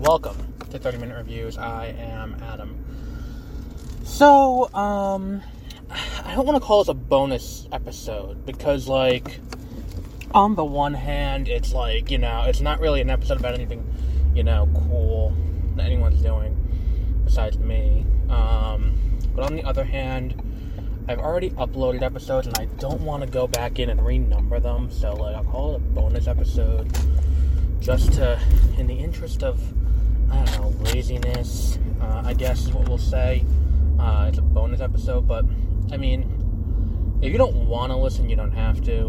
Welcome to 30 Minute Reviews. I am Adam. So, um, I don't want to call this a bonus episode because, like, on the one hand, it's like, you know, it's not really an episode about anything, you know, cool that anyone's doing besides me. Um, but on the other hand, I've already uploaded episodes and I don't want to go back in and renumber them, so like I'll call it a bonus episode just to, in the interest of, I don't know, laziness, uh, I guess is what we'll say. Uh, it's a bonus episode, but I mean, if you don't want to listen, you don't have to.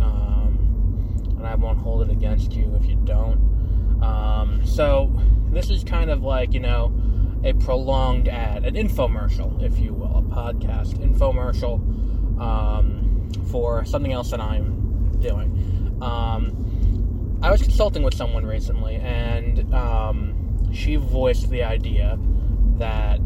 Um, and I won't hold it against you if you don't. Um, so, this is kind of like, you know, a prolonged ad, an infomercial, if you will, a podcast infomercial um, for something else that I'm doing. Um, I was consulting with someone recently, and um, she voiced the idea that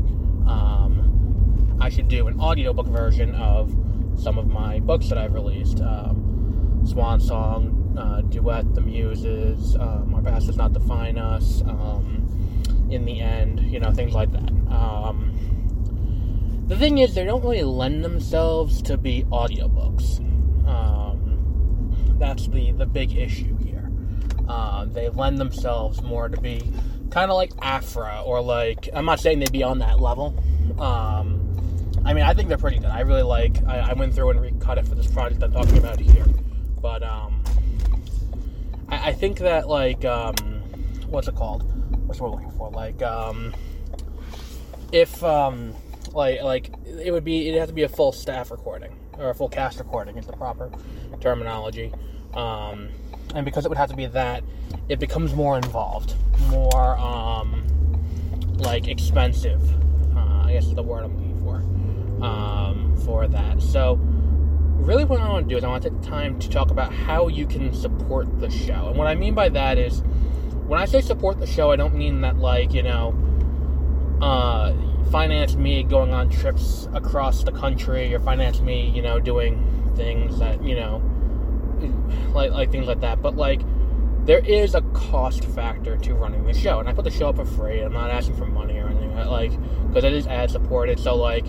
um, I should do an audiobook version of some of my books that I've released. Um, Swan Song, uh, Duet, The Muses, um, Our Past Does Not Define Us, um, In the End, you know, things like that. Um, the thing is, they don't really lend themselves to be audiobooks. Um, that's the, the big issue here. Uh, they lend themselves more to be kind of like Afra, or like, I'm not saying they'd be on that level. Um, I mean, I think they're pretty good. I really like. I, I, went through and recut it for this project I'm talking about here, but um, I, I think that like um, what's it called? What's what we're looking for? Like um, if um, like like it would be it has to be a full staff recording or a full cast recording is the proper terminology. Um, and because it would have to be that, it becomes more involved, more um, like expensive. Uh, I guess is the word I'm looking for um, for that. So, really, what I want to do is I want to take time to talk about how you can support the show. And what I mean by that is, when I say support the show, I don't mean that like you know, uh, finance me going on trips across the country or finance me, you know, doing things that you know, like like things like that. But like there is a cost factor to running the show, and I put the show up for free. I'm not asking for money or anything, like because it is ad supported. So like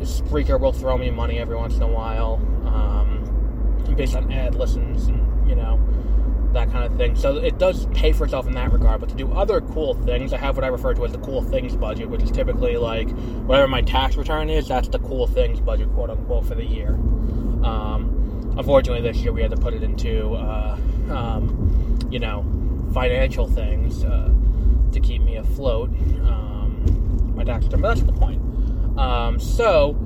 Spreaker will throw me money every once in a while, um, based on ad listens and you know that kind of thing. So it does pay for itself in that regard. But to do other cool things, I have what I refer to as the cool things budget, which is typically like whatever my tax return is. That's the cool things budget, quote unquote, for the year. Um, unfortunately, this year we had to put it into uh, um, you know financial things uh, to keep me afloat. Um, my tax return, but that's the point. Um, so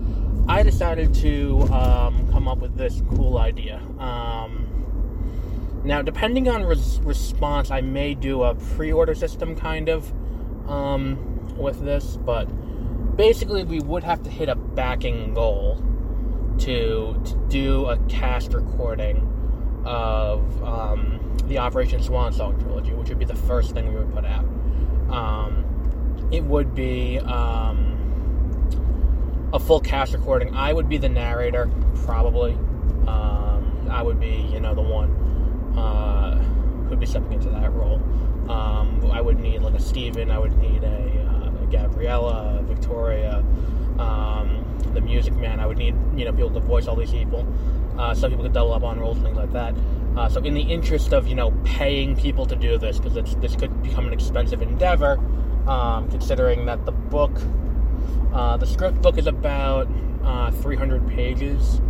I decided to um, come up with this cool idea. Now, depending on res- response, I may do a pre-order system kind of um, with this, but basically, we would have to hit a backing goal to, to do a cast recording of um, the Operation Swan Song trilogy, which would be the first thing we would put out. Um, it would be um, a full cast recording. I would be the narrator, probably. Um, I would be, you know, the one uh, who'd be stepping into that role. Um, I would need like a Steven, I would need a, uh, a Gabriella, a Victoria, um, the Music Man. I would need, you know, people to voice all these people. Uh, some people could double up on roles and things like that. Uh, so, in the interest of you know paying people to do this, because this could become an expensive endeavor, um, considering that the book uh, the script book is about uh, 300 pages,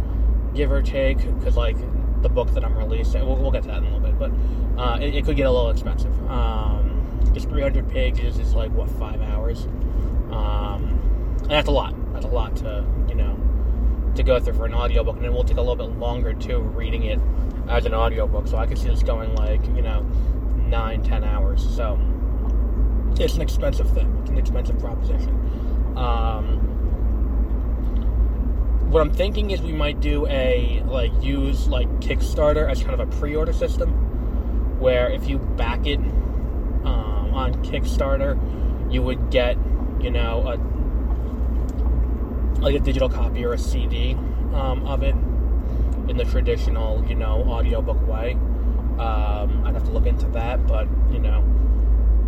give or take, because like the book that I'm releasing, we'll, we'll, get to that in a little bit, but uh, it, it, could get a little expensive. Um, just 300 pages is like what five hours, um, that's a lot. That's a lot to you know to go through for an audiobook, and it will take a little bit longer too reading it as an audiobook. So I could see this going like you know nine, ten hours. So it's an expensive thing. It's an expensive proposition. Um, what I'm thinking is we might do a like use like Kickstarter as kind of a pre-order system, where if you back it um, on Kickstarter, you would get you know a like a digital copy or a CD um, of it in the traditional you know audiobook way. Um, I'd have to look into that, but you know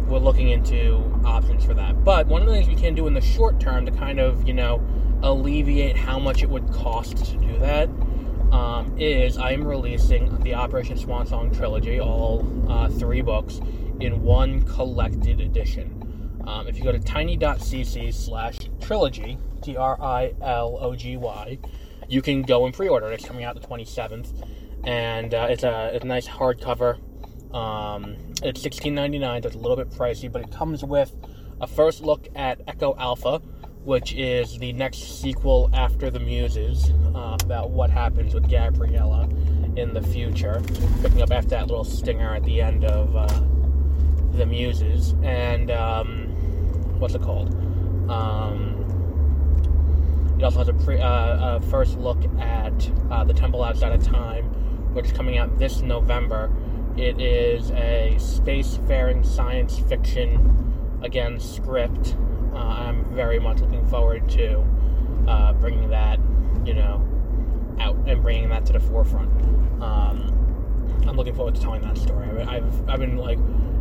we're looking into options for that. But one of the things we can do in the short term to kind of you know alleviate how much it would cost to do that um, is I am releasing the Operation Swan Song trilogy, all uh, three books, in one collected edition. Um, if you go to tiny.cc slash trilogy, T R I L O G Y, you can go and pre order it. It's coming out the 27th, and uh, it's, a, it's a nice hardcover. Um, it's $16.99, so it's a little bit pricey, but it comes with a first look at Echo Alpha, which is the next sequel after the Muses, uh, about what happens with Gabriella in the future, picking up after that little stinger at the end of uh, the Muses, and um, what's it called? Um, it also has a, pre, uh, a first look at uh, the Temple Outside of Time, which is coming out this November. It is a spacefaring science fiction, again, script uh, I'm very much looking forward to uh, bringing that, you know, out and bringing that to the forefront. Um, I'm looking forward to telling that story. I I've, I've been like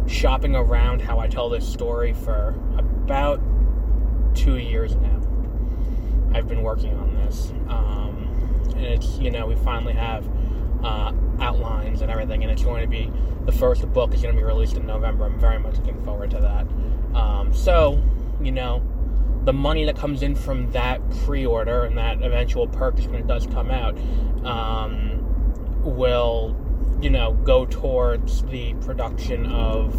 shopping around how I tell this story for about two years now. I've been working on this, um, and it's you know we finally have uh, outlines and everything, and it's going to be the first book is going to be released in November. I'm very much looking forward to that. Um, so you know, the money that comes in from that pre-order and that eventual purchase when it does come out um, will, you know, go towards the production of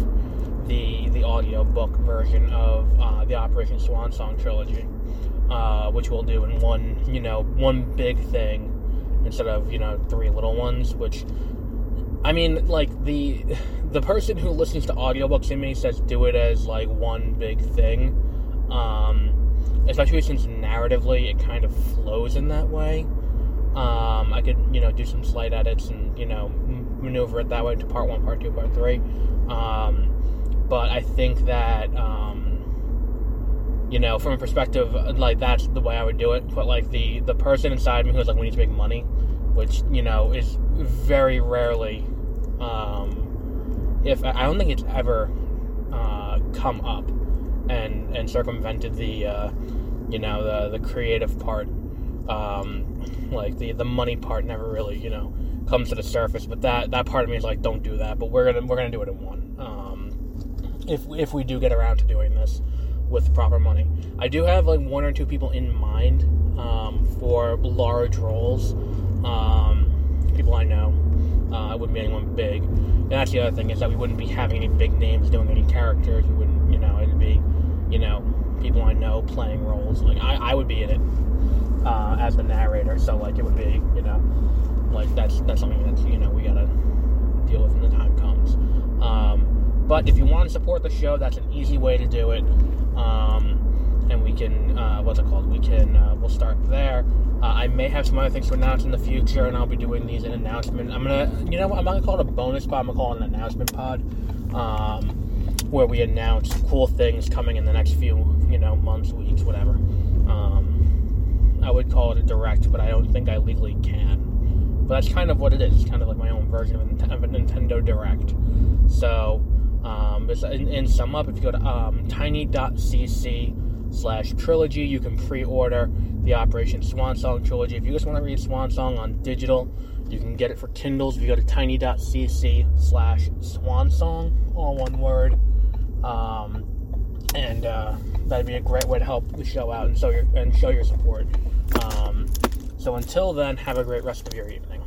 the the audio book version of uh, the Operation Swan Song trilogy, uh, which we'll do in one, you know, one big thing instead of you know three little ones. Which, I mean, like the the person who listens to audiobooks in me says do it as like one big thing um, especially since narratively it kind of flows in that way. Um, I could, you know, do some slight edits and, you know, maneuver it that way to part one, part two, part three. Um, but I think that, um, you know, from a perspective, like, that's the way I would do it. But, like, the, the person inside me who's like, we need to make money, which, you know, is very rarely, um, if I don't think it's ever uh, come up and and circumvented the uh, you know the the creative part. Um, like the the money part never really you know comes to the surface but that that part of me is like don't do that but we're gonna we're gonna do it in one. Um, if if we do get around to doing this with proper money. I do have like one or two people in mind um, for large roles. Um, people I know uh, it wouldn't be anyone big. And that's the other thing is that we wouldn't be having any big names doing any characters. We wouldn't you know be you know, people I know playing roles. Like I, I would be in it uh, as the narrator, so like it would be, you know, like that's that's something that you know we gotta deal with when the time comes. Um, but if you want to support the show, that's an easy way to do it. Um, and we can, uh, what's it called? We can, uh, we'll start there. Uh, I may have some other things to announce in the future, and I'll be doing these in announcement. I'm gonna, you know, what? I'm not gonna call it a bonus pod. I'm gonna call it an announcement pod. Um, where we announce cool things coming in the next few, you know, months, weeks, whatever. Um, I would call it a direct, but I don't think I legally can. But that's kind of what it is. It's kind of like my own version of a Nintendo Direct. So, um, in, in sum up, if you go to um, tiny.cc slash trilogy, you can pre-order the Operation Swan Song trilogy. If you just want to read Swan Song on digital, you can get it for Kindles if you go to tiny.cc slash swan song, all one word. Um, and uh, that'd be a great way to help the show out and show your and show your support. Um, so until then, have a great rest of your evening.